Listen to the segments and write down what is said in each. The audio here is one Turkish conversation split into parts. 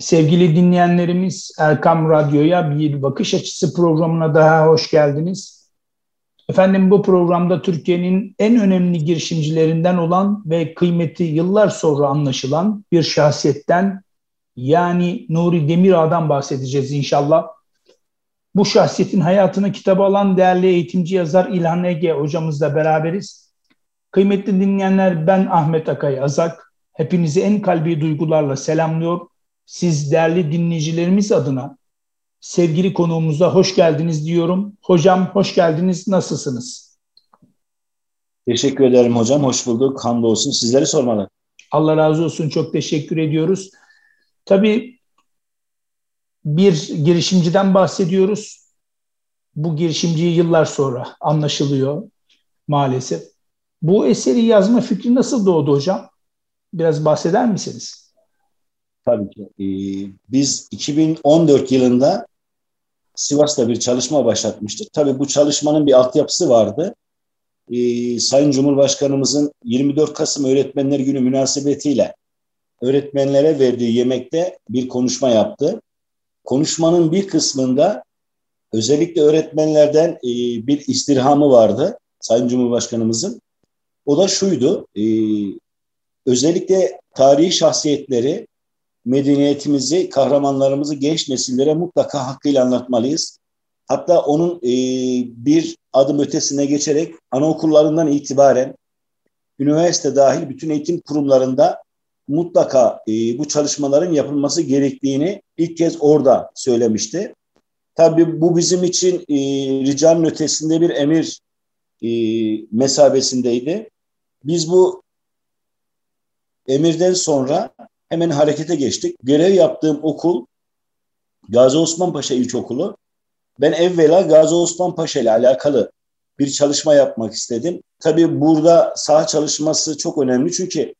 Sevgili dinleyenlerimiz Erkam Radyo'ya bir bakış açısı programına daha hoş geldiniz. Efendim bu programda Türkiye'nin en önemli girişimcilerinden olan ve kıymeti yıllar sonra anlaşılan bir şahsiyetten yani Nuri Demirağ'dan bahsedeceğiz inşallah. Bu şahsiyetin hayatını kitaba alan değerli eğitimci yazar İlhan Ege hocamızla beraberiz. Kıymetli dinleyenler ben Ahmet Akay Azak. Hepinizi en kalbi duygularla selamlıyor siz değerli dinleyicilerimiz adına sevgili konuğumuza hoş geldiniz diyorum. Hocam hoş geldiniz. Nasılsınız? Teşekkür ederim hocam. Hoş bulduk. Hamdolsun. Sizleri sormalı. Allah razı olsun. Çok teşekkür ediyoruz. Tabii bir girişimciden bahsediyoruz. Bu girişimciyi yıllar sonra anlaşılıyor maalesef. Bu eseri yazma fikri nasıl doğdu hocam? Biraz bahseder misiniz? Tabii ki. Ee, biz 2014 yılında Sivas'ta bir çalışma başlatmıştık. Tabii bu çalışmanın bir altyapısı vardı. Ee, Sayın Cumhurbaşkanımızın 24 Kasım Öğretmenler Günü münasebetiyle öğretmenlere verdiği yemekte bir konuşma yaptı. Konuşmanın bir kısmında özellikle öğretmenlerden e, bir istirhamı vardı Sayın Cumhurbaşkanımızın. O da şuydu, e, özellikle tarihi şahsiyetleri medeniyetimizi, kahramanlarımızı genç nesillere mutlaka hakkıyla anlatmalıyız. Hatta onun e, bir adım ötesine geçerek anaokullarından itibaren üniversite dahil bütün eğitim kurumlarında mutlaka e, bu çalışmaların yapılması gerektiğini ilk kez orada söylemişti. Tabii bu bizim için e, ricanın ötesinde bir emir e, mesabesindeydi. Biz bu emirden sonra hemen harekete geçtik. Görev yaptığım okul Gazi Osman Paşa İlkokulu. Ben evvela Gazi Osman Paşa ile alakalı bir çalışma yapmak istedim. Tabii burada saha çalışması çok önemli çünkü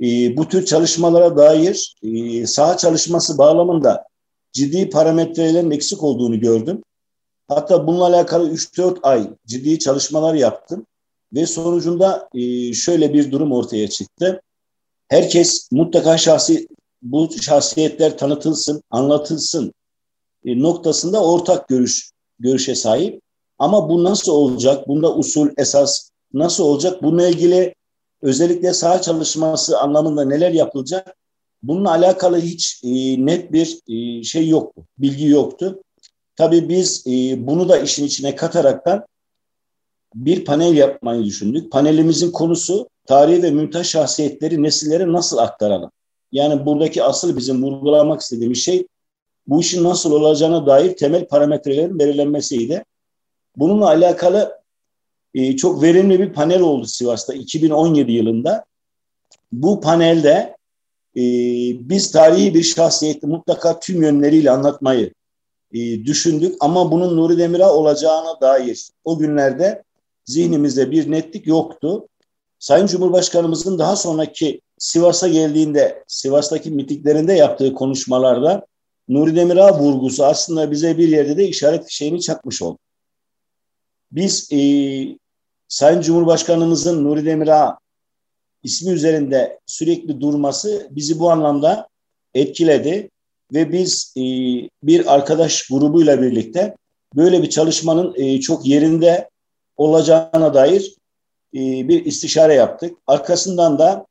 e, bu tür çalışmalara dair e, saha çalışması bağlamında ciddi parametrelerin eksik olduğunu gördüm. Hatta bununla alakalı 3-4 ay ciddi çalışmalar yaptım ve sonucunda e, şöyle bir durum ortaya çıktı herkes mutlaka şahsi bu şahsiyetler tanıtılsın, anlatılsın e, noktasında ortak görüş görüşe sahip. Ama bu nasıl olacak? Bunda usul, esas nasıl olacak? Bununla ilgili özellikle saha çalışması anlamında neler yapılacak? Bununla alakalı hiç e, net bir e, şey yoktu, bilgi yoktu. Tabii biz e, bunu da işin içine kataraktan bir panel yapmayı düşündük. Panelimizin konusu tarihi ve mümtaz şahsiyetleri nesillere nasıl aktaralım? Yani buradaki asıl bizim vurgulamak istediğimiz şey bu işin nasıl olacağına dair temel parametrelerin belirlenmesiydi. Bununla alakalı e, çok verimli bir panel oldu Sivas'ta 2017 yılında. Bu panelde e, biz tarihi bir şahsiyeti mutlaka tüm yönleriyle anlatmayı e, düşündük ama bunun Nuri Demir'a olacağına dair o günlerde zihnimizde bir netlik yoktu. Sayın Cumhurbaşkanımızın daha sonraki Sivas'a geldiğinde, Sivas'taki mitiklerinde yaptığı konuşmalarda Nuri Demirağ vurgusu aslında bize bir yerde de işaret şeyini çakmış oldu. Biz e, Sayın Cumhurbaşkanımızın Nuri Demirağ ismi üzerinde sürekli durması bizi bu anlamda etkiledi ve biz e, bir arkadaş grubuyla birlikte böyle bir çalışmanın e, çok yerinde olacağına dair bir istişare yaptık. Arkasından da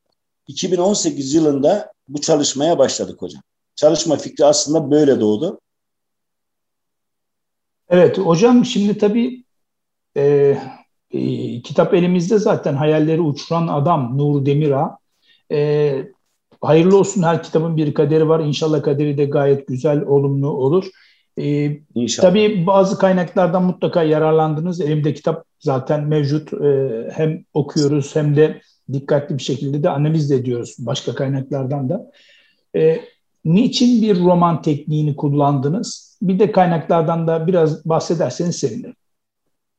2018 yılında bu çalışmaya başladık hocam. Çalışma fikri aslında böyle doğdu. Evet hocam şimdi tabii e, e, kitap elimizde zaten hayalleri uçuran adam Nur Demir'a. E, hayırlı olsun her kitabın bir kaderi var. İnşallah kaderi de gayet güzel, olumlu olur. Ee, İnşallah. Tabii bazı kaynaklardan mutlaka yararlandınız. Elimde kitap zaten mevcut. Ee, hem okuyoruz hem de dikkatli bir şekilde de analiz ediyoruz başka kaynaklardan da. Ee, niçin bir roman tekniğini kullandınız? Bir de kaynaklardan da biraz bahsederseniz sevinirim.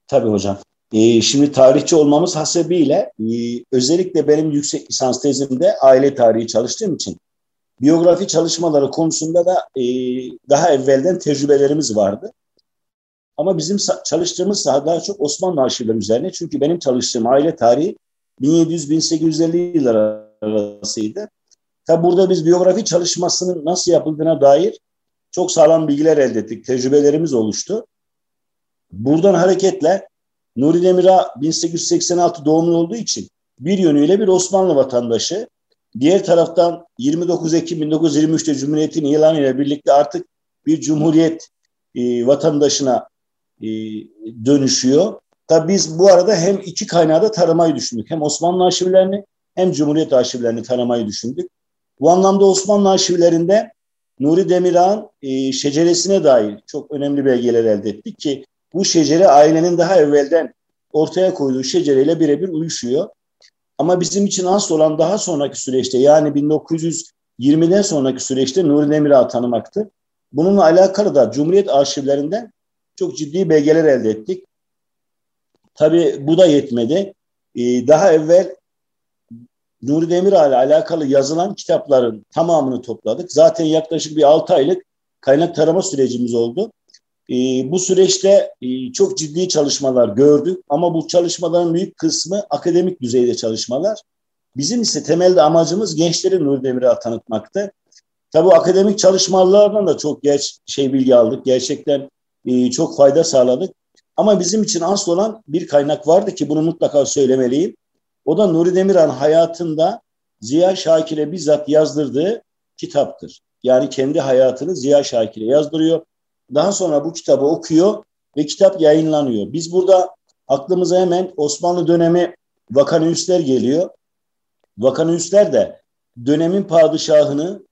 Tabii hocam. Ee, şimdi tarihçi olmamız hasebiyle e, özellikle benim yüksek lisans tezimde aile tarihi çalıştığım için biyografi çalışmaları konusunda da e, daha evvelden tecrübelerimiz vardı. Ama bizim çalıştığımız saha daha çok Osmanlı arşivleri üzerine. Çünkü benim çalıştığım aile tarihi 1700-1850 yıllar arasıydı. Tabi burada biz biyografi çalışmasının nasıl yapıldığına dair çok sağlam bilgiler elde ettik. Tecrübelerimiz oluştu. Buradan hareketle Nuri Demirağ 1886 doğumlu olduğu için bir yönüyle bir Osmanlı vatandaşı. Diğer taraftan 29 Ekim 1923'te Cumhuriyet'in ilanıyla birlikte artık bir Cumhuriyet e, vatandaşına e, dönüşüyor. Tabi biz bu arada hem iki kaynağı da taramayı düşündük. Hem Osmanlı arşivlerini hem Cumhuriyet arşivlerini taramayı düşündük. Bu anlamda Osmanlı arşivlerinde Nuri Demirağ'ın e, şeceresine dair çok önemli belgeler elde ettik ki bu şecere ailenin daha evvelden ortaya koyduğu şecereyle birebir uyuşuyor. Ama bizim için asıl olan daha sonraki süreçte yani 1920'den sonraki süreçte Nuri Demirağ'ı tanımaktı. Bununla alakalı da Cumhuriyet arşivlerinden çok ciddi belgeler elde ettik. Tabii bu da yetmedi. Ee, daha evvel Nuri Demirağ ile alakalı yazılan kitapların tamamını topladık. Zaten yaklaşık bir 6 aylık kaynak tarama sürecimiz oldu. E, bu süreçte e, çok ciddi çalışmalar gördük ama bu çalışmaların büyük kısmı akademik düzeyde çalışmalar. Bizim ise temelde amacımız gençleri Nuri Demirağ tanıtmaktı. Tabii akademik çalışmalardan da çok geç şey bilgi aldık. Gerçekten e, çok fayda sağladık. Ama bizim için asıl olan bir kaynak vardı ki bunu mutlaka söylemeliyim. O da Nuri Demirhan hayatında Ziya Şakir'e bizzat yazdırdığı kitaptır. Yani kendi hayatını Ziya Şakir'e yazdırıyor. Daha sonra bu kitabı okuyor ve kitap yayınlanıyor. Biz burada aklımıza hemen Osmanlı dönemi vakanüsler geliyor. Vakanüsler de dönemin padişahını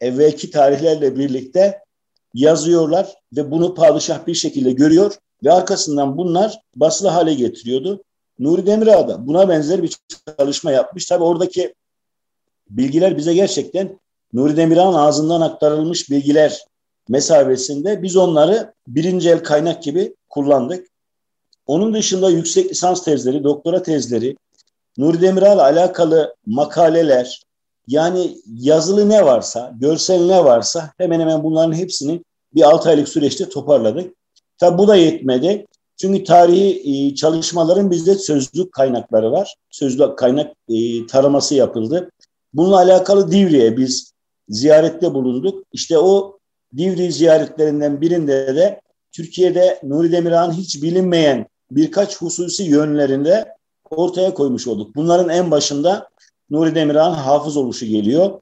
evvelki tarihlerle birlikte yazıyorlar ve bunu padişah bir şekilde görüyor ve arkasından bunlar basılı hale getiriyordu. Nuri Demirağ da buna benzer bir çalışma yapmış. Tabi oradaki bilgiler bize gerçekten Nuri Demirağ'ın ağzından aktarılmış bilgiler mesabesinde biz onları birinci el kaynak gibi kullandık. Onun dışında yüksek lisans tezleri, doktora tezleri, Nuri Demirağ'la alakalı makaleler, yani yazılı ne varsa, görsel ne varsa hemen hemen bunların hepsini bir 6 aylık süreçte toparladık. Tabi bu da yetmedi. Çünkü tarihi e, çalışmaların bizde sözlük kaynakları var. Sözlük kaynak e, taraması yapıldı. Bununla alakalı Divri'ye biz ziyarette bulunduk. İşte o Divri ziyaretlerinden birinde de Türkiye'de Nuri Demirhan hiç bilinmeyen birkaç hususi yönlerinde ortaya koymuş olduk. Bunların en başında Nuri Demirhan hafız oluşu geliyor.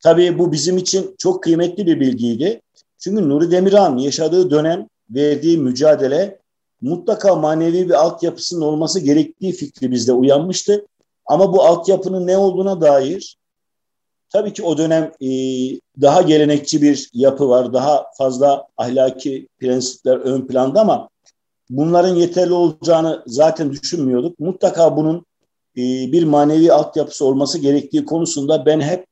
Tabii bu bizim için çok kıymetli bir bilgiydi. Çünkü Nuri Demirhan yaşadığı dönem verdiği mücadele mutlaka manevi bir altyapısının olması gerektiği fikri bizde uyanmıştı. Ama bu altyapının ne olduğuna dair tabii ki o dönem e, daha gelenekçi bir yapı var. Daha fazla ahlaki prensipler ön planda ama bunların yeterli olacağını zaten düşünmüyorduk. Mutlaka bunun e, bir manevi altyapısı olması gerektiği konusunda ben hep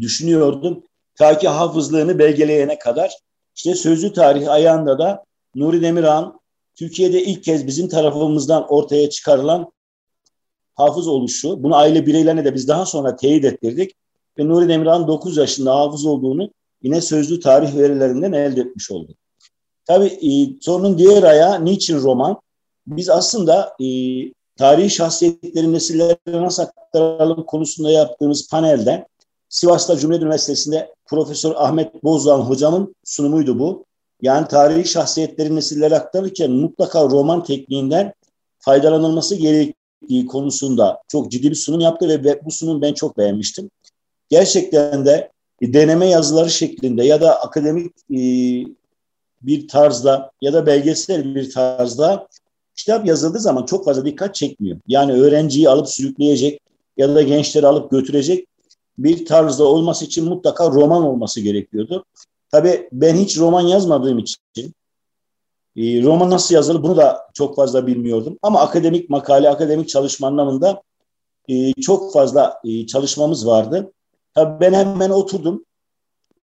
düşünüyordum. Ta ki hafızlığını belgeleyene kadar. İşte sözlü tarih ayağında da Nuri Demirhan Türkiye'de ilk kez bizim tarafımızdan ortaya çıkarılan hafız oluşu. Bunu aile bireylerine de biz daha sonra teyit ettirdik. Ve Nuri Demirhan 9 yaşında hafız olduğunu yine sözlü tarih verilerinden elde etmiş olduk. Tabii e, sorunun diğer ayağı niçin roman? Biz aslında e, tarihi şahsiyetlerin nesillere nasıl aktaralım konusunda yaptığımız panelde Sivas'ta Cumhuriyet Üniversitesi'nde Profesör Ahmet Bozdağ hocamın sunumuydu bu. Yani tarihi şahsiyetlerin nesillere aktarırken mutlaka roman tekniğinden faydalanılması gerektiği konusunda çok ciddi bir sunum yaptı ve bu sunum ben çok beğenmiştim. Gerçekten de deneme yazıları şeklinde ya da akademik e, bir tarzda ya da belgesel bir tarzda kitap yazıldığı zaman çok fazla dikkat çekmiyor. Yani öğrenciyi alıp sürükleyecek ya da gençleri alıp götürecek bir tarzda olması için mutlaka roman olması gerekiyordu. Tabii ben hiç roman yazmadığım için e, roman nasıl yazılır bunu da çok fazla bilmiyordum. Ama akademik makale, akademik çalışma anlamında e, çok fazla çalışmamız vardı. Tabii ben hemen oturdum.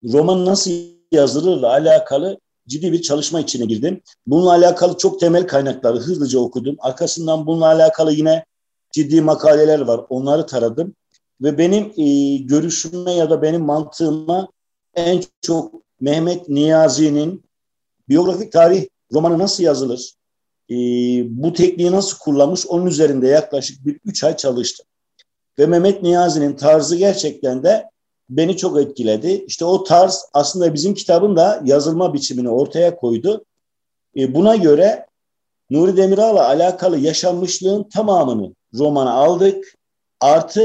Roman nasıl yazılırla alakalı ciddi bir çalışma içine girdim. Bununla alakalı çok temel kaynakları hızlıca okudum. Arkasından bununla alakalı yine ciddi makaleler var. Onları taradım. Ve benim e, görüşüme ya da benim mantığıma en çok Mehmet Niyazi'nin biyografik tarih romanı nasıl yazılır, e, bu tekniği nasıl kullanmış onun üzerinde yaklaşık bir üç ay çalıştım. Ve Mehmet Niyazi'nin tarzı gerçekten de beni çok etkiledi. İşte o tarz aslında bizim kitabın da yazılma biçimini ortaya koydu. E, buna göre Nuri Demiral'la alakalı yaşanmışlığın tamamını romana aldık. Artı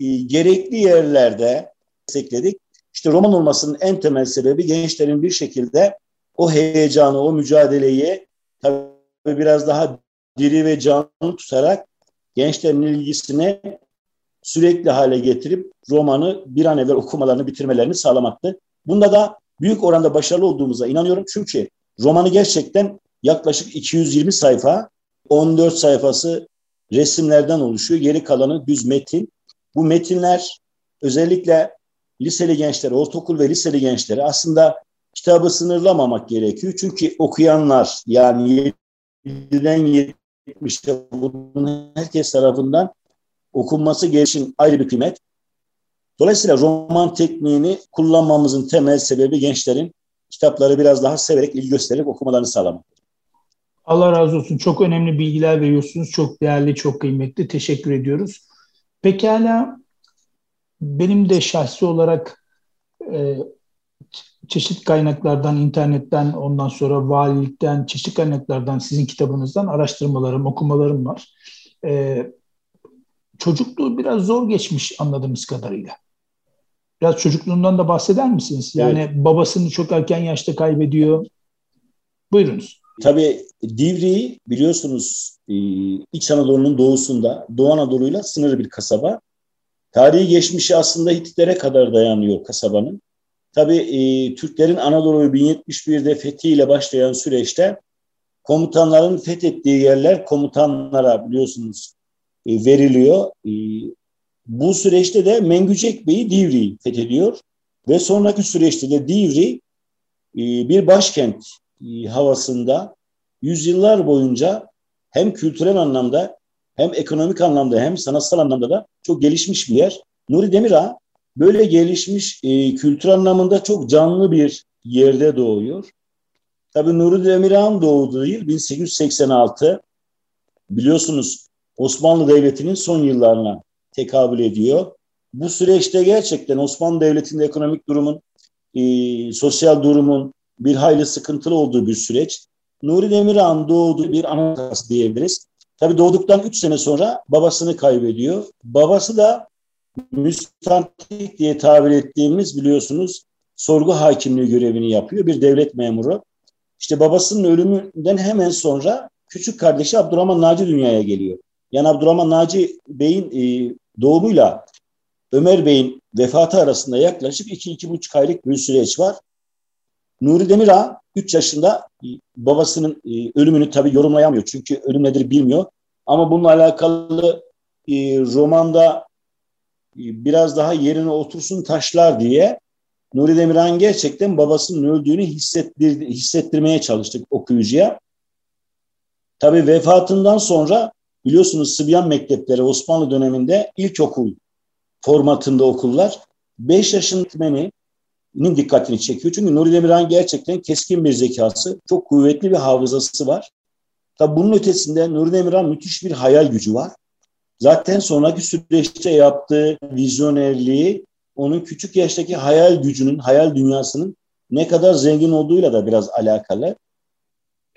e, gerekli yerlerde destekledik. İşte roman olmasının en temel sebebi gençlerin bir şekilde o heyecanı, o mücadeleyi tabii biraz daha diri ve canlı tutarak gençlerin ilgisini sürekli hale getirip romanı bir an evvel okumalarını, bitirmelerini sağlamaktı. Bunda da büyük oranda başarılı olduğumuza inanıyorum. Çünkü romanı gerçekten yaklaşık 220 sayfa, 14 sayfası resimlerden oluşuyor. Geri kalanı düz metin. Bu metinler özellikle liseli gençler, ortaokul ve liseli gençleri aslında kitabı sınırlamamak gerekiyor. Çünkü okuyanlar yani 7'den 70'e bunun herkes tarafından okunması gelişin ayrı bir kıymet. Dolayısıyla roman tekniğini kullanmamızın temel sebebi gençlerin kitapları biraz daha severek, ilgi göstererek okumalarını sağlamak. Allah razı olsun. Çok önemli bilgiler veriyorsunuz. Çok değerli, çok kıymetli. Teşekkür ediyoruz. Pekala benim de şahsi olarak e, çeşitli kaynaklardan, internetten, ondan sonra valilikten, çeşitli kaynaklardan, sizin kitabınızdan araştırmalarım, okumalarım var. E, çocukluğu biraz zor geçmiş anladığımız kadarıyla. Biraz çocukluğundan da bahseder misiniz? Yani evet. babasını çok erken yaşta kaybediyor. Buyurunuz. Tabii Divri biliyorsunuz e, İç Anadolu'nun doğusunda Doğu Anadolu'yla sınırlı bir kasaba. Tarihi geçmişi aslında Hititlere kadar dayanıyor kasabanın. Tabii e, Türklerin Anadolu'yu 1071'de fethiyle başlayan süreçte komutanların fethettiği yerler komutanlara biliyorsunuz veriliyor. E, bu süreçte de Mengücek Bey'i Divri fethediyor ve sonraki süreçte de Divri e, bir başkent e, havasında yüzyıllar boyunca hem kültürel anlamda hem ekonomik anlamda hem sanatsal anlamda da çok gelişmiş bir yer. Nuri Demirağ böyle gelişmiş e, kültür anlamında çok canlı bir yerde doğuyor. Tabii Nuri Demirağ'ın doğduğu yıl 1886. Biliyorsunuz Osmanlı Devleti'nin son yıllarına tekabül ediyor. Bu süreçte gerçekten Osmanlı Devleti'nde ekonomik durumun, e, sosyal durumun bir hayli sıkıntılı olduğu bir süreç. Nuri Demirhan doğduğu bir anakası diyebiliriz. Tabii doğduktan üç sene sonra babasını kaybediyor. Babası da müstantik diye tabir ettiğimiz biliyorsunuz sorgu hakimliği görevini yapıyor. Bir devlet memuru. İşte babasının ölümünden hemen sonra küçük kardeşi Abdurrahman Naci dünyaya geliyor. Yani Abdurrahman Naci Bey'in e, doğumuyla Ömer Bey'in vefatı arasında yaklaşık iki iki buçuk aylık bir süreç var. Nuri Demirağ 3 yaşında e, babasının e, ölümünü tabii yorumlayamıyor. Çünkü ölüm nedir bilmiyor. Ama bununla alakalı e, romanda biraz daha yerine otursun taşlar diye Nuri Demirhan gerçekten babasının öldüğünü hissettir, hissettirmeye çalıştık okuyucuya. Tabii vefatından sonra biliyorsunuz Sıbyan mektepleri Osmanlı döneminde ilkokul formatında okullar. 5 yaşın öğretmeni dikkatini çekiyor. Çünkü Nuri Demirhan gerçekten keskin bir zekası, çok kuvvetli bir hafızası var. Tabi bunun ötesinde Nuri Demirhan müthiş bir hayal gücü var. Zaten sonraki süreçte yaptığı vizyonerliği onun küçük yaştaki hayal gücünün, hayal dünyasının ne kadar zengin olduğuyla da biraz alakalı.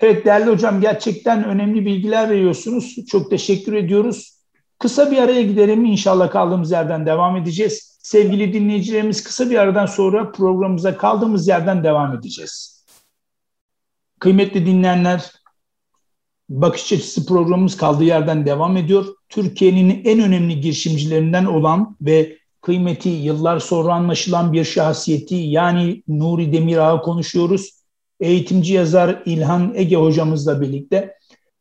Evet değerli hocam gerçekten önemli bilgiler veriyorsunuz. Çok teşekkür ediyoruz. Kısa bir araya gidelim. İnşallah kaldığımız yerden devam edeceğiz. Sevgili dinleyicilerimiz kısa bir aradan sonra programımıza kaldığımız yerden devam edeceğiz. Kıymetli dinleyenler, Bakış Açısı programımız kaldığı yerden devam ediyor. Türkiye'nin en önemli girişimcilerinden olan ve kıymeti yıllar sonra anlaşılan bir şahsiyeti yani Nuri Demirağ'ı konuşuyoruz. Eğitimci yazar İlhan Ege hocamızla birlikte.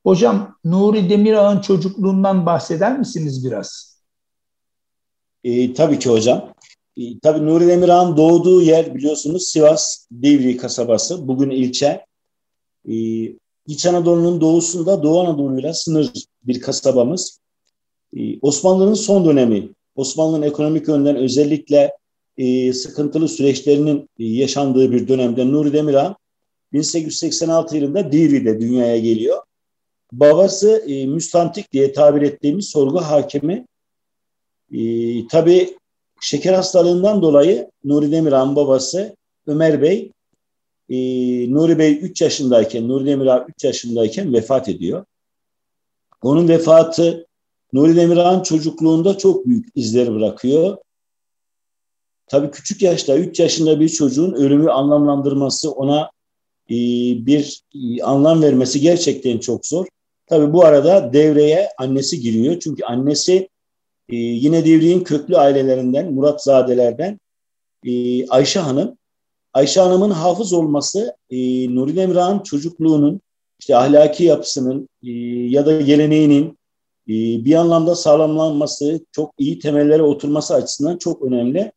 Hocam Nuri Demirağ'ın çocukluğundan bahseder misiniz biraz? E, tabii ki hocam. E, tabii Nuri Demirhan doğduğu yer biliyorsunuz Sivas Divri kasabası. Bugün ilçe. E, İç Anadolu'nun doğusunda Doğu Anadolu'yla sınır bir kasabamız. E, Osmanlı'nın son dönemi, Osmanlı'nın ekonomik yönden özellikle e, sıkıntılı süreçlerinin e, yaşandığı bir dönemde Nuri Demirhan 1886 yılında Divri'de dünyaya geliyor. Babası e, müstantik diye tabir ettiğimiz sorgu hakimi e, tabii şeker hastalığından dolayı Nuri Demirağ'ın babası Ömer Bey e, Nuri Bey 3 yaşındayken, Nuri Demirağ 3 yaşındayken vefat ediyor. Onun vefatı Nuri Demirağ'ın çocukluğunda çok büyük izler bırakıyor. Tabii küçük yaşta, 3 yaşında bir çocuğun ölümü anlamlandırması, ona bir e, anlam vermesi gerçekten çok zor. Tabii bu arada devreye annesi giriyor. Çünkü annesi e, yine Divriğin köklü ailelerinden, Muratzadelerden e, Ayşe Hanım. Ayşe Hanım'ın hafız olması e, Nuri Demirağ'ın çocukluğunun, işte ahlaki yapısının ya da geleneğinin bir anlamda sağlamlanması, çok iyi temellere oturması açısından çok önemli.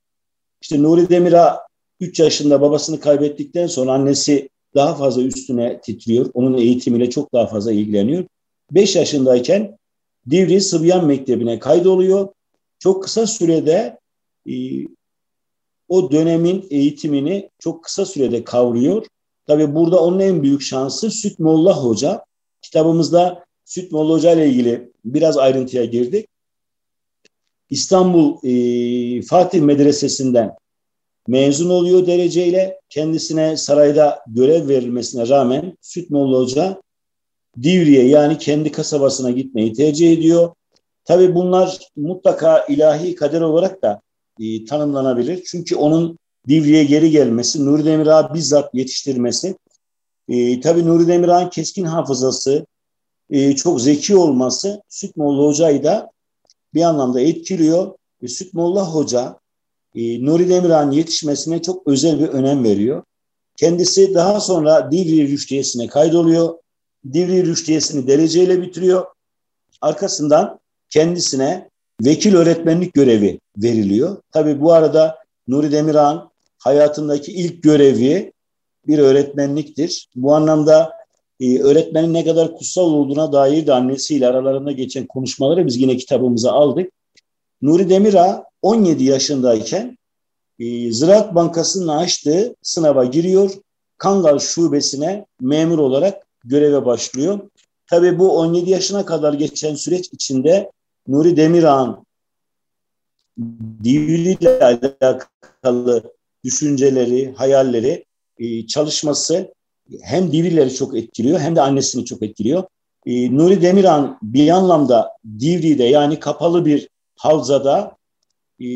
İşte Nuri Demirağ 3 yaşında babasını kaybettikten sonra annesi daha fazla üstüne titriyor. Onun eğitimiyle çok daha fazla ilgileniyor. 5 yaşındayken Divri Sıbyan Mektebi'ne kaydoluyor. Çok kısa sürede e, o dönemin eğitimini çok kısa sürede kavruyor. Tabi burada onun en büyük şansı Süt Molla Hoca. Kitabımızda Süt Molla Hoca ile ilgili biraz ayrıntıya girdik. İstanbul e, Fatih Medresesi'nden mezun oluyor dereceyle. Kendisine sarayda görev verilmesine rağmen Süt Molla Hoca Divri'ye yani kendi kasabasına gitmeyi tercih ediyor. Tabi bunlar mutlaka ilahi kader olarak da e, tanımlanabilir. Çünkü onun Divri'ye geri gelmesi, Nuri Demirağ bizzat yetiştirmesi, e, tabii Nuri Demirağ'ın keskin hafızası, e, çok zeki olması Süt Molla Hoca'yı da bir anlamda etkiliyor. Ve Süt Molla Hoca e, Nuri Demirağ'ın yetişmesine çok özel bir önem veriyor. Kendisi daha sonra Divri Rüştiyesi'ne kaydoluyor. Divri Rüştiyesi'ni dereceyle bitiriyor. Arkasından kendisine vekil öğretmenlik görevi veriliyor. Tabii bu arada Nuri Demirağ'ın hayatındaki ilk görevi bir öğretmenliktir. Bu anlamda e, öğretmenin ne kadar kutsal olduğuna dair de annesiyle aralarında geçen konuşmaları biz yine kitabımıza aldık. Nuri Demirağ 17 yaşındayken e, Ziraat Bankası'nın açtığı sınava giriyor. Kangal Şubesi'ne memur olarak göreve başlıyor. Tabii bu 17 yaşına kadar geçen süreç içinde Nuri Demirağ'ın diliyle alakalı düşünceleri, hayalleri, e, çalışması hem Divrileri çok etkiliyor hem de annesini çok etkiliyor. E, Nuri Demirhan bir anlamda Divri'de yani kapalı bir havzada e,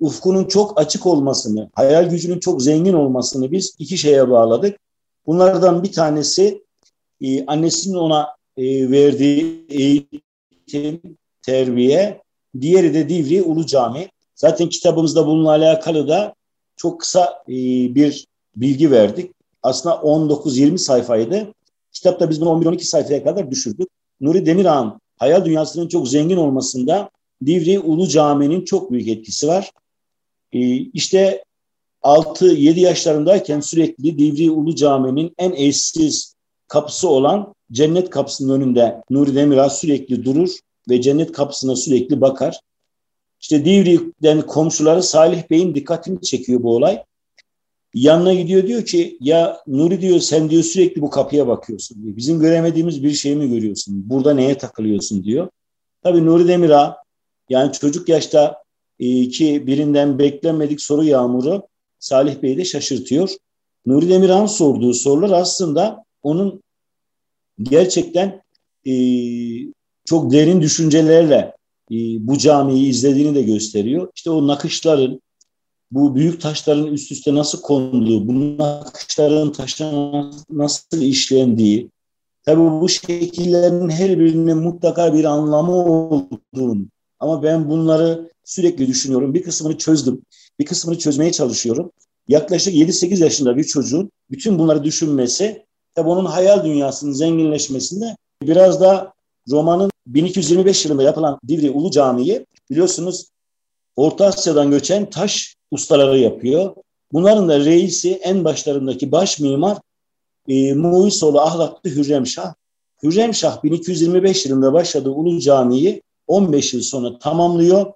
ufkunun çok açık olmasını, hayal gücünün çok zengin olmasını biz iki şeye bağladık. Bunlardan bir tanesi annesinin ona verdiği eğitim, terbiye, diğeri de Divri Ulu Cami. Zaten kitabımızda bununla alakalı da çok kısa e, bir bilgi verdik. Aslında 19-20 sayfaydı. Kitapta biz bunu 11-12 sayfaya kadar düşürdük. Nuri Demirağ'ın hayal dünyasının çok zengin olmasında Divri Ulu Cami'nin çok büyük etkisi var. E, işte 6-7 yaşlarındayken sürekli Divri Ulu Cami'nin en eşsiz kapısı olan cennet kapısının önünde Nuri Demirağ sürekli durur ve cennet kapısına sürekli bakar. İşte Divri'den komşuları Salih Bey'in dikkatini çekiyor bu olay. Yanına gidiyor diyor ki ya Nuri diyor sen diyor sürekli bu kapıya bakıyorsun diyor. Bizim göremediğimiz bir şey mi görüyorsun? Burada neye takılıyorsun diyor. Tabii Nuri Demir'a yani çocuk yaşta e, ki birinden beklenmedik soru yağmuru Salih Bey'i de şaşırtıyor. Nuri Demirhan sorduğu sorular aslında onun gerçekten e, çok derin düşüncelerle e, bu camiyi izlediğini de gösteriyor. İşte o nakışların, bu büyük taşların üst üste nasıl konduğu, bu nakışların taşına nasıl işlendiği, tabii bu şekillerin her birinin mutlaka bir anlamı olduğunu ama ben bunları sürekli düşünüyorum. Bir kısmını çözdüm, bir kısmını çözmeye çalışıyorum. Yaklaşık 7-8 yaşında bir çocuğun bütün bunları düşünmesi, tabii onun hayal dünyasının zenginleşmesinde biraz da romanın 1225 yılında yapılan Divri Ulu Camii'yi biliyorsunuz Orta Asya'dan göçen taş ustaları yapıyor. Bunların da reisi en başlarındaki baş mimar e, Muisoğlu Ahlaklı Hürrem Şah. Hürrem Şah 1225 yılında başladığı Ulu Camii'yi 15 yıl sonra tamamlıyor.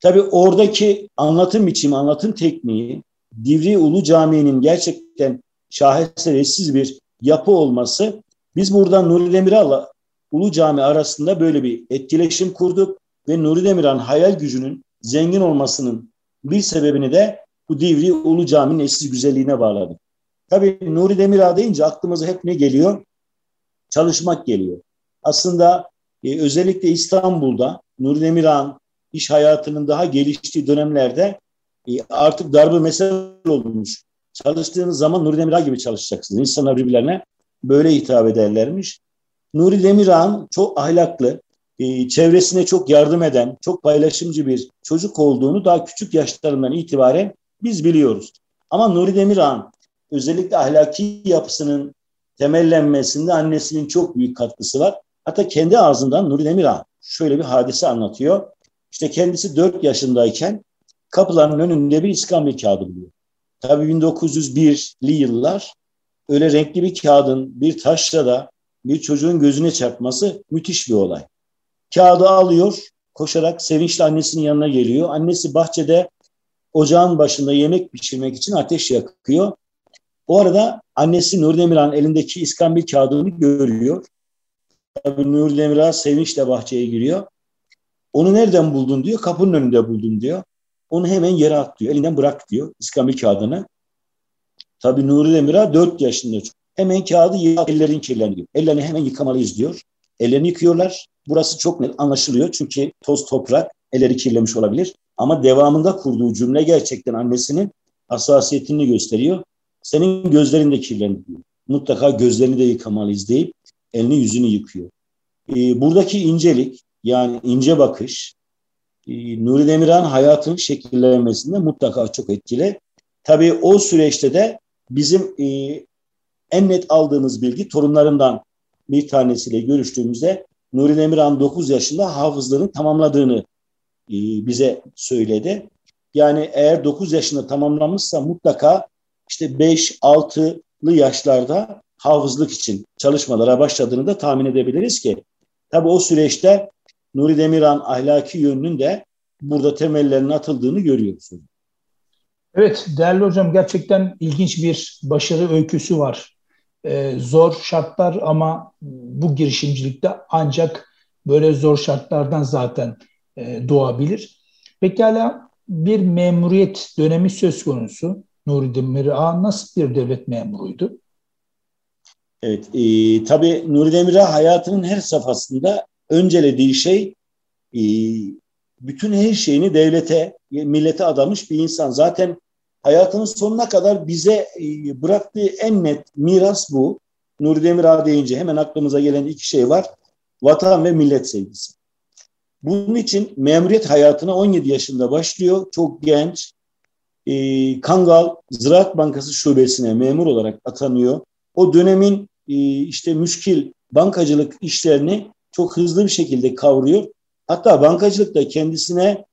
Tabi oradaki anlatım biçimi, anlatım tekniği Divri Ulu Camii'nin gerçekten şaheser bir yapı olması biz buradan Nuri Demiral'la Ulu Cami arasında böyle bir etkileşim kurduk ve Nuri Demirhan hayal gücünün zengin olmasının Bir sebebini de bu Divri Ulu Cami'nin eşsiz güzelliğine bağladık. Tabii Nuri Demirağ deyince aklımıza hep ne geliyor? Çalışmak geliyor. Aslında e, özellikle İstanbul'da Nuri Demirağ'ın iş hayatının daha geliştiği dönemlerde e, artık darbe mesele olmuş. Çalıştığınız zaman Nuri Demirağ gibi çalışacaksınız. İnsanlar birbirlerine böyle hitap ederlermiş. Nuri Demirağ'ın çok ahlaklı, e, çevresine çok yardım eden, çok paylaşımcı bir çocuk olduğunu daha küçük yaşlarından itibaren biz biliyoruz. Ama Nuri Demirağ'ın özellikle ahlaki yapısının temellenmesinde annesinin çok büyük katkısı var. Hatta kendi ağzından Nuri Demirağ şöyle bir hadise anlatıyor. İşte kendisi 4 yaşındayken kapıların önünde bir iskambil kağıdı buluyor. Tabii 1901'li yıllar öyle renkli bir kağıdın bir taşla da bir çocuğun gözüne çarpması müthiş bir olay. Kağıdı alıyor, koşarak sevinçle annesinin yanına geliyor. Annesi bahçede ocağın başında yemek pişirmek için ateş yakıyor. O arada annesi Nur Demirhan elindeki iskambil kağıdını görüyor. Tabii Nur Demirhan sevinçle bahçeye giriyor. Onu nereden buldun diyor. Kapının önünde buldum diyor. Onu hemen yere at diyor. Elinden bırak diyor iskambil kağıdını. Tabii Nuri Demir'a 4 yaşında. Hemen kağıdı ellerin kirleniyor. Ellerini hemen yıkamalıyız diyor. Ellerini yıkıyorlar. Burası çok net anlaşılıyor. Çünkü toz toprak elleri kirlemiş olabilir. Ama devamında kurduğu cümle gerçekten annesinin hassasiyetini gösteriyor. Senin gözlerin de kirlendi diyor. Mutlaka gözlerini de yıkamalıyız deyip elini yüzünü yıkıyor. Ee, buradaki incelik yani ince bakış e, Nuri Demirhan hayatının şekillenmesinde mutlaka çok etkili. Tabii o süreçte de bizim e, en net aldığımız bilgi torunlarından bir tanesiyle görüştüğümüzde Nuri Demirhan 9 yaşında hafızlığını tamamladığını e, bize söyledi. Yani eğer 9 yaşında tamamlamışsa mutlaka işte 5-6'lı yaşlarda hafızlık için çalışmalara başladığını da tahmin edebiliriz ki tabii o süreçte Nuri Demirhan ahlaki yönünün de burada temellerinin atıldığını görüyoruz. Evet değerli hocam gerçekten ilginç bir başarı öyküsü var. Ee, zor şartlar ama bu girişimcilikte ancak böyle zor şartlardan zaten e, doğabilir. Pekala bir memuriyet dönemi söz konusu. Nuri Demirağ nasıl bir devlet memuruydu? Evet, e, tabii Nuri Demirağ hayatının her safhasında öncelediği şey e, bütün her şeyini devlete, millete adamış bir insan. Zaten hayatının sonuna kadar bize e, bıraktığı en net miras bu. Nuri Demirağ deyince hemen aklımıza gelen iki şey var. Vatan ve millet sevgisi. Bunun için memuriyet hayatına 17 yaşında başlıyor. Çok genç. E, Kangal Ziraat Bankası şubesine memur olarak atanıyor. O dönemin e, işte müşkil bankacılık işlerini çok hızlı bir şekilde kavruyor. Hatta bankacılıkta kendisine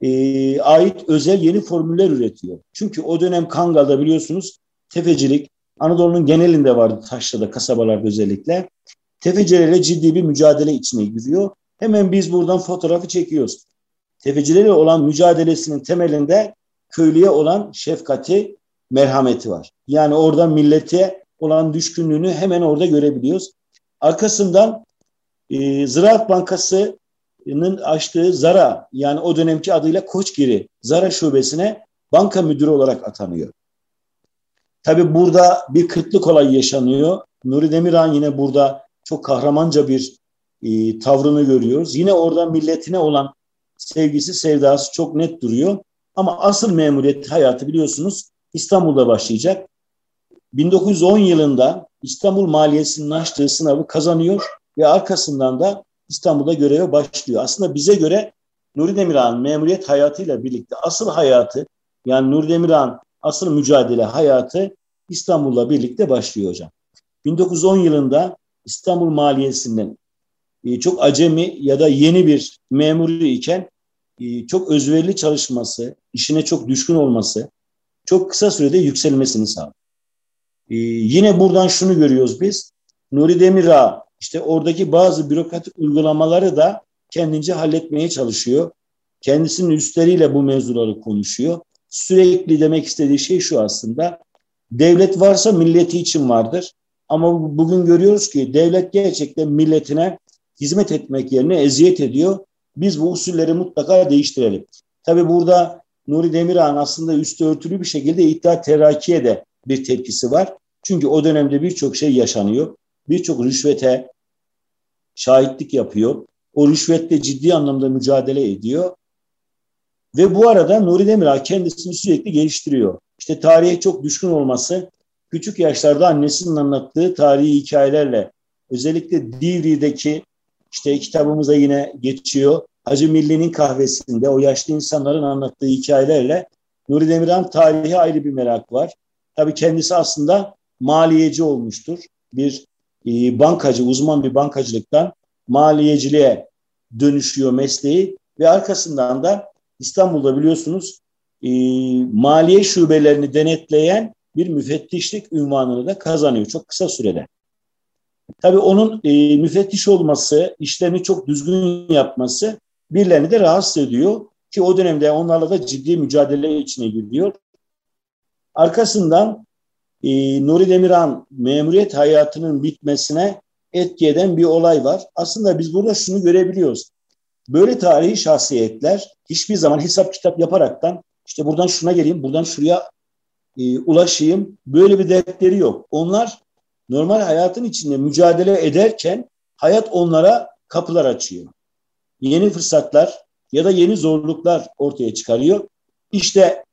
e, ait özel yeni formüller üretiyor. Çünkü o dönem Kangal'da biliyorsunuz tefecilik Anadolu'nun genelinde vardı taşrada, kasabalarda özellikle. Tefecilerle ciddi bir mücadele içine giriyor. Hemen biz buradan fotoğrafı çekiyoruz. Tefecilerle olan mücadelesinin temelinde köylüye olan şefkati, merhameti var. Yani orada millete olan düşkünlüğünü hemen orada görebiliyoruz. Arkasından e, Ziraat Bankası'nın açtığı Zara yani o dönemki adıyla Koçgiri Zara şubesine banka müdürü olarak atanıyor. Tabi burada bir kıtlık olayı yaşanıyor. Nuri Demirhan yine burada çok kahramanca bir e, tavrını görüyoruz. Yine orada milletine olan sevgisi, sevdası çok net duruyor. Ama asıl memuriyet hayatı biliyorsunuz İstanbul'da başlayacak. 1910 yılında İstanbul Maliyesi'nin açtığı sınavı kazanıyor ve arkasından da İstanbul'da göreve başlıyor. Aslında bize göre Nuri Demirhan memuriyet hayatıyla birlikte asıl hayatı yani Nuri Demirhan asıl mücadele hayatı İstanbul'la birlikte başlıyor hocam. 1910 yılında İstanbul Maliyesi'nden e, çok acemi ya da yeni bir memuru iken e, çok özverili çalışması, işine çok düşkün olması, çok kısa sürede yükselmesini sağladı. E, yine buradan şunu görüyoruz biz. Nuri Demirağ işte oradaki bazı bürokratik uygulamaları da kendince halletmeye çalışıyor. Kendisinin üstleriyle bu mevzuları konuşuyor. Sürekli demek istediği şey şu aslında. Devlet varsa milleti için vardır. Ama bugün görüyoruz ki devlet gerçekten milletine hizmet etmek yerine eziyet ediyor. Biz bu usulleri mutlaka değiştirelim. Tabii burada Nuri Demirhan aslında üstü örtülü bir şekilde İttihat Terakki'ye de bir tepkisi var. Çünkü o dönemde birçok şey yaşanıyor. Birçok rüşvete şahitlik yapıyor. O rüşvetle ciddi anlamda mücadele ediyor. Ve bu arada Nuri Demirhan kendisini sürekli geliştiriyor. İşte tarihe çok düşkün olması, küçük yaşlarda annesinin anlattığı tarihi hikayelerle, özellikle Divri'deki işte kitabımıza yine geçiyor. Hacı Milli'nin kahvesinde o yaşlı insanların anlattığı hikayelerle Nuri Demirhan tarihi ayrı bir merak var. Tabii kendisi aslında maliyeci olmuştur. Bir e, bankacı, uzman bir bankacılıktan maliyeciliğe dönüşüyor mesleği ve arkasından da İstanbul'da biliyorsunuz e, maliye şubelerini denetleyen bir müfettişlik ünvanını da kazanıyor çok kısa sürede. Tabii onun e, müfettiş olması, işlerini çok düzgün yapması birilerini de rahatsız ediyor ki o dönemde onlarla da ciddi mücadele içine giriyor. Arkasından e, Nuri Demirhan memuriyet hayatının bitmesine etki eden bir olay var. Aslında biz burada şunu görebiliyoruz. Böyle tarihi şahsiyetler hiçbir zaman hesap kitap yaparaktan işte buradan şuna geleyim, buradan şuraya e, ulaşayım. Böyle bir dertleri yok. Onlar normal hayatın içinde mücadele ederken hayat onlara kapılar açıyor. Yeni fırsatlar ya da yeni zorluklar ortaya çıkarıyor. İşte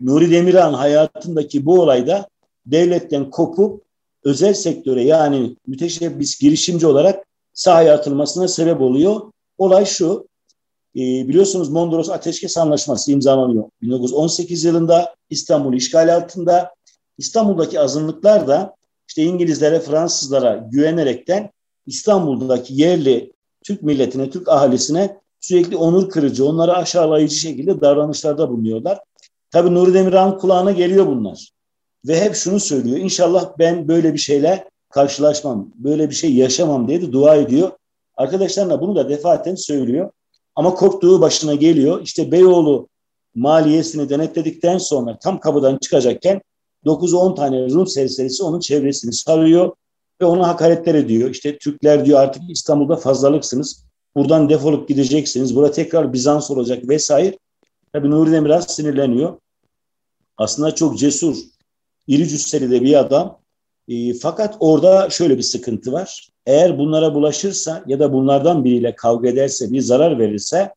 Nuri Demirhan hayatındaki bu olayda devletten kopup özel sektöre yani müteşebbis girişimci olarak sahaya atılmasına sebep oluyor. Olay şu, e, biliyorsunuz Mondros Ateşkes Anlaşması imzalanıyor. 1918 yılında İstanbul işgal altında. İstanbul'daki azınlıklar da işte İngilizlere, Fransızlara güvenerekten İstanbul'daki yerli Türk milletine, Türk ahalisine sürekli onur kırıcı, onları aşağılayıcı şekilde davranışlarda bulunuyorlar. Tabii Nuri Demirhan kulağına geliyor bunlar. Ve hep şunu söylüyor. İnşallah ben böyle bir şeyle karşılaşmam, böyle bir şey yaşamam diye de dua ediyor. Arkadaşlarına bunu da defaten söylüyor. Ama korktuğu başına geliyor. İşte Beyoğlu maliyesini denetledikten sonra tam kapıdan çıkacakken 9-10 tane Rum serserisi onun çevresini sarıyor ve ona hakaretler ediyor. İşte Türkler diyor artık İstanbul'da fazlalıksınız. Buradan defolup gideceksiniz. Burada tekrar Bizans olacak vesaire. Tabii Nuri Demirel sinirleniyor. Aslında çok cesur, iri cüsseli de bir adam. E, fakat orada şöyle bir sıkıntı var. Eğer bunlara bulaşırsa ya da bunlardan biriyle kavga ederse, bir zarar verirse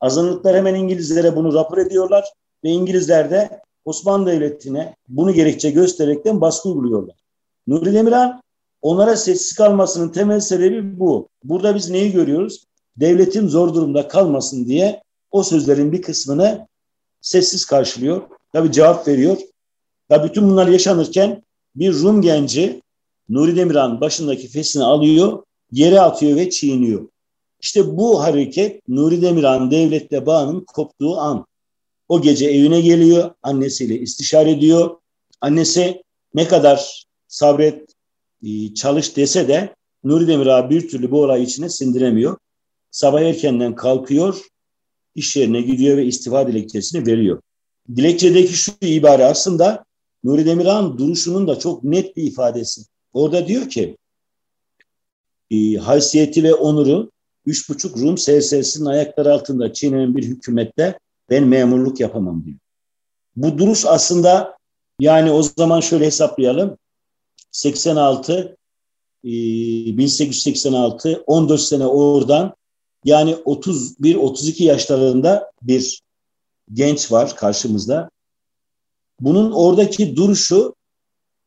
azınlıklar hemen İngilizlere bunu rapor ediyorlar ve İngilizler de Osmanlı Devleti'ne bunu gerekçe göstererekten baskı uyguluyorlar. Nuri Demirhan onlara sessiz kalmasının temel sebebi bu. Burada biz neyi görüyoruz? Devletin zor durumda kalmasın diye o sözlerin bir kısmını sessiz karşılıyor. Tabi cevap veriyor. Ya bütün bunlar yaşanırken bir Rum genci Nuri Demirhan başındaki fesini alıyor, yere atıyor ve çiğniyor. İşte bu hareket Nuri Demirhan devletle bağının koptuğu an. O gece evine geliyor, annesiyle istişare ediyor. Annesi ne kadar sabret, e, çalış dese de Nuri Demirhan bir türlü bu olay içine sindiremiyor. Sabah erkenden kalkıyor, iş yerine gidiyor ve istifa dilekçesini veriyor. Dilekçedeki şu ibare aslında Nuri Demirhan duruşunun da çok net bir ifadesi. Orada diyor ki e, haysiyeti ve onuru üç buçuk Rum SS'sinin ayakları altında çiğnenen bir hükümette ben memurluk yapamam diyor. Bu duruş aslında yani o zaman şöyle hesaplayalım. 86 e, 1886 14 sene oradan yani 31 32 yaşlarında bir genç var karşımızda. Bunun oradaki duruşu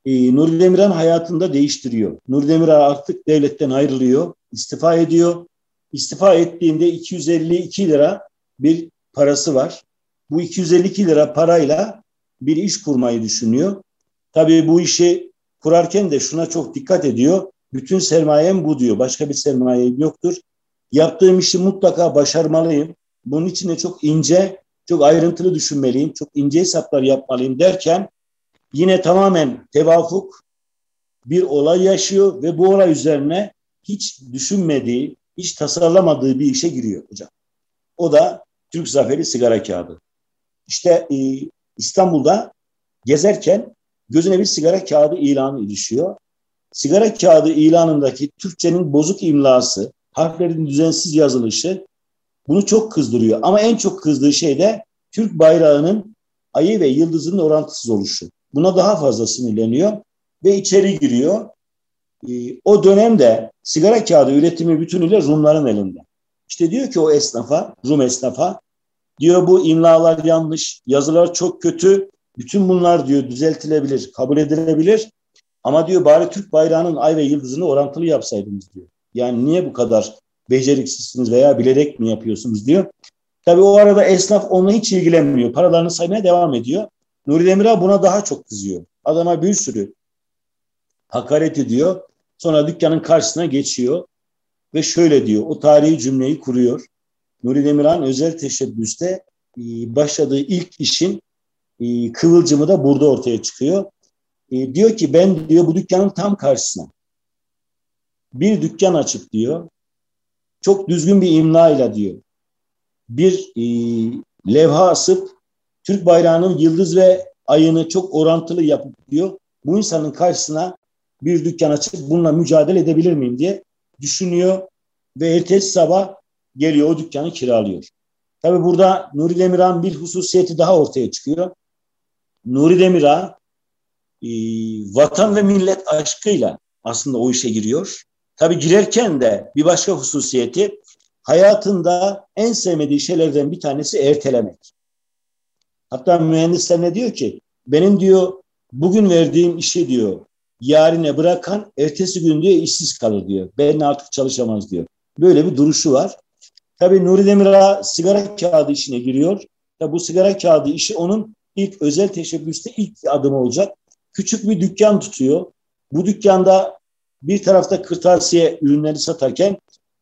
e, Nuri Demirhan hayatında değiştiriyor. Nuri Demirhan artık devletten ayrılıyor, istifa ediyor. İstifa ettiğinde 252 lira bir parası var. Bu 252 lira parayla bir iş kurmayı düşünüyor. Tabii bu işi kurarken de şuna çok dikkat ediyor. Bütün sermayem bu diyor. Başka bir sermayem yoktur. Yaptığım işi mutlaka başarmalıyım. Bunun için de çok ince, çok ayrıntılı düşünmeliyim. Çok ince hesaplar yapmalıyım derken yine tamamen tevafuk bir olay yaşıyor ve bu olay üzerine hiç düşünmediği, hiç tasarlamadığı bir işe giriyor hocam. O da Türk Zaferi sigara kağıdı. İşte e, İstanbul'da gezerken gözüne bir sigara kağıdı ilanı ilişiyor. Sigara kağıdı ilanındaki Türkçenin bozuk imlası, harflerin düzensiz yazılışı bunu çok kızdırıyor. Ama en çok kızdığı şey de Türk bayrağının ayı ve yıldızının orantısız oluşu. Buna daha fazla sinirleniyor ve içeri giriyor. Ee, o dönemde sigara kağıdı üretimi bütünüyle Rumların elinde. İşte diyor ki o esnafa, Rum esnafa, diyor bu imlalar yanlış, yazılar çok kötü, bütün bunlar diyor düzeltilebilir, kabul edilebilir. Ama diyor bari Türk bayrağının ay ve yıldızını orantılı yapsaydınız diyor. Yani niye bu kadar beceriksizsiniz veya bilerek mi yapıyorsunuz diyor. Tabii o arada esnaf onunla hiç ilgilenmiyor. Paralarını saymaya devam ediyor. Nuri Demirel buna daha çok kızıyor. Adama bir sürü hakaret ediyor. Sonra dükkanın karşısına geçiyor ve şöyle diyor. O tarihi cümleyi kuruyor. Nuri Demirhan özel teşebbüste e, başladığı ilk işin e, kıvılcımı da burada ortaya çıkıyor. E, diyor ki ben diyor bu dükkanın tam karşısına bir dükkan açıp diyor çok düzgün bir imlayla diyor bir e, levha asıp Türk bayrağının yıldız ve ayını çok orantılı yapıp diyor bu insanın karşısına bir dükkan açıp bununla mücadele edebilir miyim diye düşünüyor ve ertesi sabah geliyor o dükkanı kiralıyor. Tabi burada Nuri Demirhan bir hususiyeti daha ortaya çıkıyor. Nuri Demirhan e, vatan ve millet aşkıyla aslında o işe giriyor. Tabi girerken de bir başka hususiyeti hayatında en sevmediği şeylerden bir tanesi ertelemek. Hatta mühendisler ne diyor ki benim diyor bugün verdiğim işi diyor yarine bırakan ertesi gün diyor işsiz kalır diyor. Ben artık çalışamaz diyor. Böyle bir duruşu var. Tabii Nuri Demir'a sigara kağıdı işine giriyor. Tabii bu sigara kağıdı işi onun ilk özel teşebbüste ilk adımı olacak. Küçük bir dükkan tutuyor. Bu dükkanda bir tarafta kırtasiye ürünleri satarken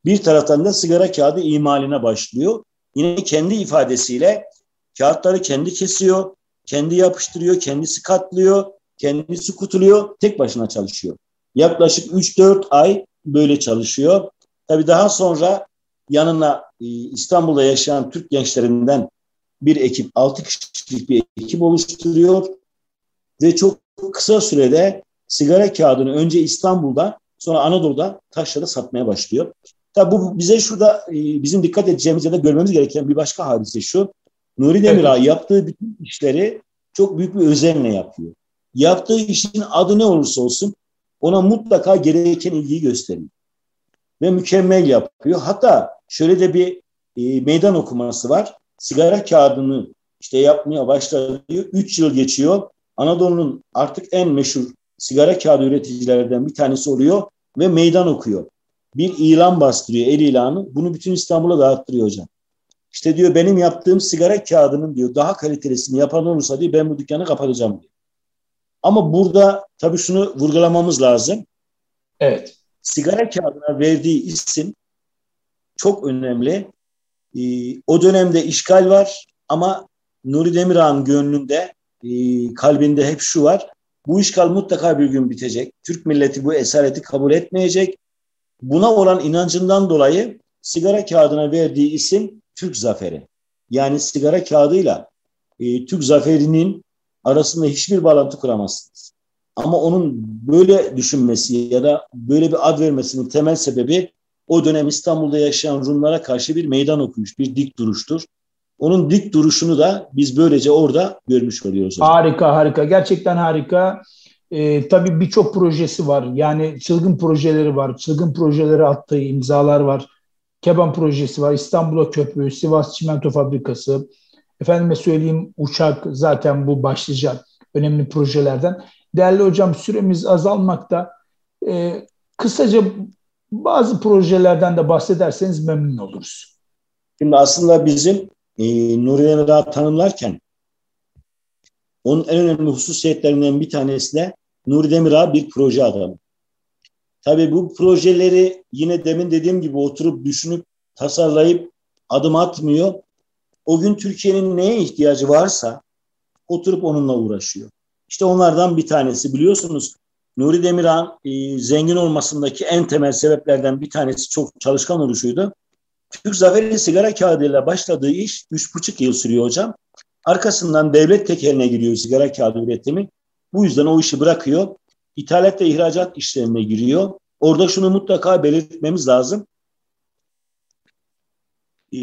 bir taraftan da sigara kağıdı imaline başlıyor. Yine kendi ifadesiyle kağıtları kendi kesiyor, kendi yapıştırıyor, kendisi katlıyor, kendisi kutuluyor, tek başına çalışıyor. Yaklaşık 3-4 ay böyle çalışıyor. Tabii daha sonra yanına e, İstanbul'da yaşayan Türk gençlerinden bir ekip, 6 kişilik bir ekip oluşturuyor ve çok kısa sürede sigara kağıdını önce İstanbul'da sonra Anadolu'da taşrada satmaya başlıyor. Tabi bu bize şurada e, bizim dikkat edeceğimiz ya da görmemiz gereken bir başka hadise şu. Nuri Demirağ evet. yaptığı bütün işleri çok büyük bir özenle yapıyor. Yaptığı işin adı ne olursa olsun ona mutlaka gereken ilgiyi gösteriyor. Ve mükemmel yapıyor. Hatta şöyle de bir e, meydan okuması var. Sigara kağıdını işte yapmaya başladı. Üç yıl geçiyor. Anadolu'nun artık en meşhur sigara kağıdı üreticilerden bir tanesi oluyor ve meydan okuyor. Bir ilan bastırıyor, el ilanı. Bunu bütün İstanbul'a dağıttırıyor hocam. İşte diyor benim yaptığım sigara kağıdının diyor daha kalitelisini yapan olursa diyor ben bu dükkanı kapatacağım diyor. Ama burada tabii şunu vurgulamamız lazım. Evet. Sigara kağıdına verdiği isim çok önemli. Ee, o dönemde işgal var ama Nuri Demirhan gönlünde, e, kalbinde hep şu var. Bu işgal mutlaka bir gün bitecek. Türk milleti bu esareti kabul etmeyecek. Buna olan inancından dolayı sigara kağıdına verdiği isim Türk Zaferi. Yani sigara kağıdıyla e, Türk Zaferi'nin arasında hiçbir bağlantı kuramazsınız. Ama onun böyle düşünmesi ya da böyle bir ad vermesinin temel sebebi o dönem İstanbul'da yaşayan Rumlara karşı bir meydan okumuş, bir dik duruştur. Onun dik duruşunu da biz böylece orada görmüş oluyoruz. Hocam. Harika, harika. Gerçekten harika. Ee, tabii birçok projesi var. Yani çılgın projeleri var. Çılgın projeleri attığı imzalar var. Keban projesi var. İstanbul'a köprü, Sivas Çimento Fabrikası, Efendime söyleyeyim uçak zaten bu başlayacak önemli projelerden. Değerli hocam süremiz azalmakta. Ee, kısaca bazı projelerden de bahsederseniz memnun oluruz. Şimdi aslında bizim e, Nuri Emrah'ı tanımlarken onun en önemli hususiyetlerinden bir tanesi de Nuri Demirağ bir proje adamı. Tabii bu projeleri yine demin dediğim gibi oturup düşünüp tasarlayıp adım atmıyor o gün Türkiye'nin neye ihtiyacı varsa oturup onunla uğraşıyor. İşte onlardan bir tanesi biliyorsunuz Nuri Demirhan e, zengin olmasındaki en temel sebeplerden bir tanesi çok çalışkan oluşuydu. Türk Zaferi sigara kağıdıyla başladığı iş üç buçuk yıl sürüyor hocam. Arkasından devlet tekeline giriyor sigara kağıdı üretimi. Bu yüzden o işi bırakıyor. İthalat ve ihracat işlerine giriyor. Orada şunu mutlaka belirtmemiz lazım. Ee,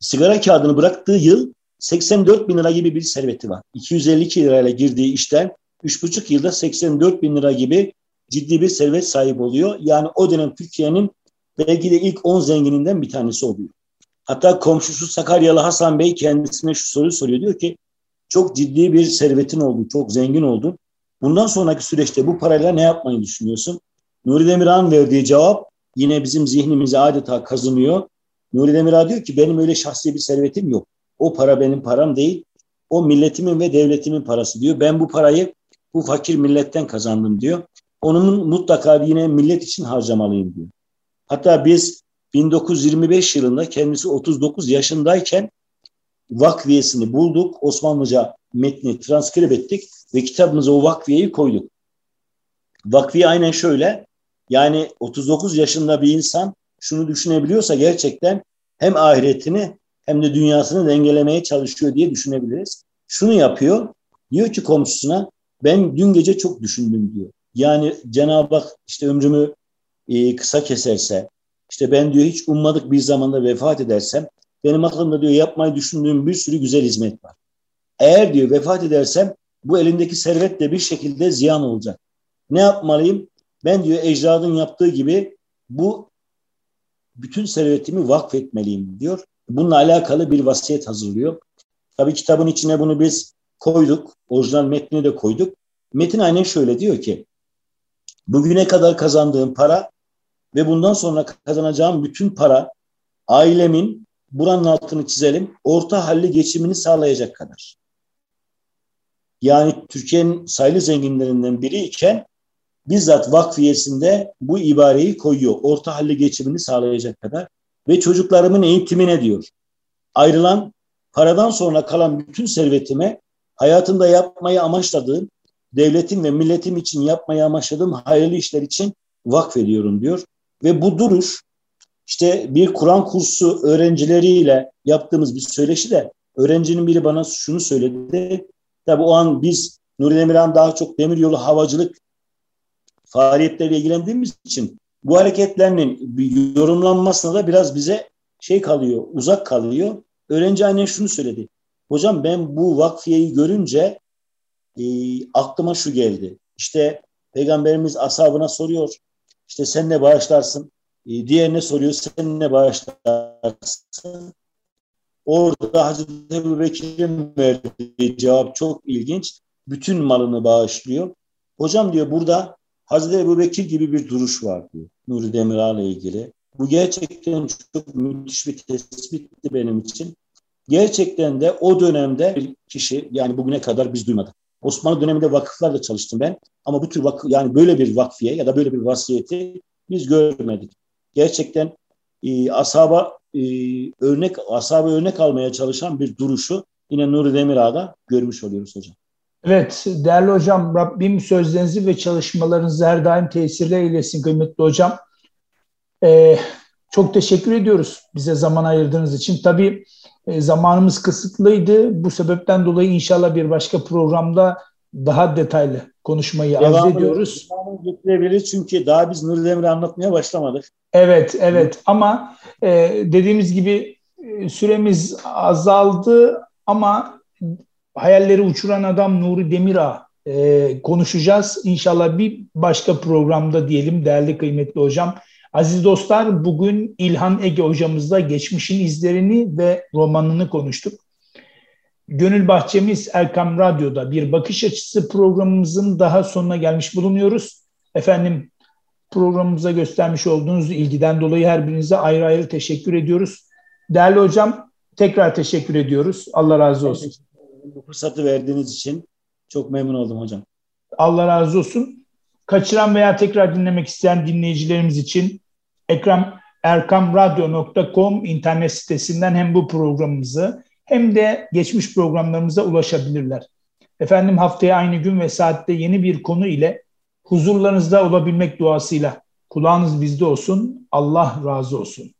sigara kağıdını bıraktığı yıl 84 bin lira gibi bir serveti var. 252 lirayla girdiği işten 3,5 yılda 84 bin lira gibi ciddi bir servet sahip oluyor. Yani o dönem Türkiye'nin belki de ilk 10 zengininden bir tanesi oluyor. Hatta komşusu Sakaryalı Hasan Bey kendisine şu soruyu soruyor. Diyor ki çok ciddi bir servetin oldu, çok zengin oldun. Bundan sonraki süreçte bu parayla ne yapmayı düşünüyorsun? Nuri Demirhan verdiği cevap yine bizim zihnimize adeta kazınıyor. Nuri Demirhan diyor ki benim öyle şahsi bir servetim yok. O para benim param değil. O milletimin ve devletimin parası diyor. Ben bu parayı bu fakir milletten kazandım diyor. Onun mutlaka yine millet için harcamalıyım diyor. Hatta biz 1925 yılında kendisi 39 yaşındayken vakfiyesini bulduk. Osmanlıca metni transkrip ettik ve kitabımıza o vakfiyeyi koyduk. Vakfiye aynen şöyle. Yani 39 yaşında bir insan şunu düşünebiliyorsa gerçekten hem ahiretini hem de dünyasını dengelemeye çalışıyor diye düşünebiliriz. Şunu yapıyor. Diyor ki komşusuna ben dün gece çok düşündüm diyor. Yani Cenab-ı Hak işte ömrümü e, kısa keserse, işte ben diyor hiç ummadık bir zamanda vefat edersem, benim aklımda diyor yapmayı düşündüğüm bir sürü güzel hizmet var. Eğer diyor vefat edersem bu elindeki servet de bir şekilde ziyan olacak. Ne yapmalıyım? Ben diyor ecdadın yaptığı gibi bu bütün servetimi vakfetmeliyim diyor. Bununla alakalı bir vasiyet hazırlıyor. Tabii kitabın içine bunu biz koyduk. Orijinal metni de koyduk. Metin aynen şöyle diyor ki bugüne kadar kazandığım para ve bundan sonra kazanacağım bütün para ailemin buranın altını çizelim orta halli geçimini sağlayacak kadar. Yani Türkiye'nin sayılı zenginlerinden biri iken bizzat vakfiyesinde bu ibareyi koyuyor. Orta halli geçimini sağlayacak kadar ve çocuklarımın eğitimine diyor. Ayrılan paradan sonra kalan bütün servetime hayatımda yapmayı amaçladığım devletim ve milletim için yapmayı amaçladığım hayırlı işler için vakfediyorum diyor. Ve bu duruş işte bir Kur'an kursu öğrencileriyle yaptığımız bir söyleşi de öğrencinin biri bana şunu söyledi. Tabi o an biz Nuri Demirhan daha çok demiryolu havacılık faaliyetleriyle ilgilendiğimiz için bu hareketlerinin yorumlanmasına da biraz bize şey kalıyor, uzak kalıyor. Öğrenci aynen şunu söyledi. Hocam ben bu vakfiyeyi görünce e, aklıma şu geldi. İşte Peygamberimiz ashabına soruyor. İşte sen ne bağışlarsın? E, diğerine soruyor. Sen ne bağışlarsın? Orada Hazreti Ebu Bekir'in verdiği cevap çok ilginç. Bütün malını bağışlıyor. Hocam diyor burada Hazreti Ebu Bekir gibi bir duruş var diyor. Nuri Demirağ'la ilgili. Bu gerçekten çok müthiş bir tespitti benim için. Gerçekten de o dönemde bir kişi yani bugüne kadar biz duymadık. Osmanlı döneminde vakıflarla çalıştım ben. Ama bu tür vakıf yani böyle bir vakfiye ya da böyle bir vasiyeti biz görmedik. Gerçekten e, asaba e, örnek asaba örnek almaya çalışan bir duruşu yine Nuri Demirağ'da görmüş oluyoruz hocam. Evet değerli hocam Rabbim sözlerinizi ve çalışmalarınızı her daim tesirle eylesin kıymetli hocam. Ee, çok teşekkür ediyoruz bize zaman ayırdığınız için. Tabii e, zamanımız kısıtlıydı. Bu sebepten dolayı inşallah bir başka programda daha detaylı konuşmayı Devamlı, arzu ediyoruz. Getirebiliriz çünkü daha biz Nuri Demir'i anlatmaya başlamadık. Evet, evet ama e, dediğimiz gibi e, süremiz azaldı ama hayalleri uçuran adam Nuri Demirağ e, konuşacağız. İnşallah bir başka programda diyelim değerli kıymetli hocam. Aziz dostlar bugün İlhan Ege hocamızla geçmişin izlerini ve romanını konuştuk. Gönül Bahçemiz Erkam Radyo'da bir bakış açısı programımızın daha sonuna gelmiş bulunuyoruz. Efendim programımıza göstermiş olduğunuz ilgiden dolayı her birinize ayrı ayrı teşekkür ediyoruz. Değerli hocam tekrar teşekkür ediyoruz. Allah razı olsun. Bu fırsatı verdiğiniz için çok memnun oldum hocam. Allah razı olsun. Kaçıran veya tekrar dinlemek isteyen dinleyicilerimiz için Ekrem erkamradyo.com internet sitesinden hem bu programımızı hem de geçmiş programlarımıza ulaşabilirler. Efendim haftaya aynı gün ve saatte yeni bir konu ile huzurlarınızda olabilmek duasıyla kulağınız bizde olsun. Allah razı olsun.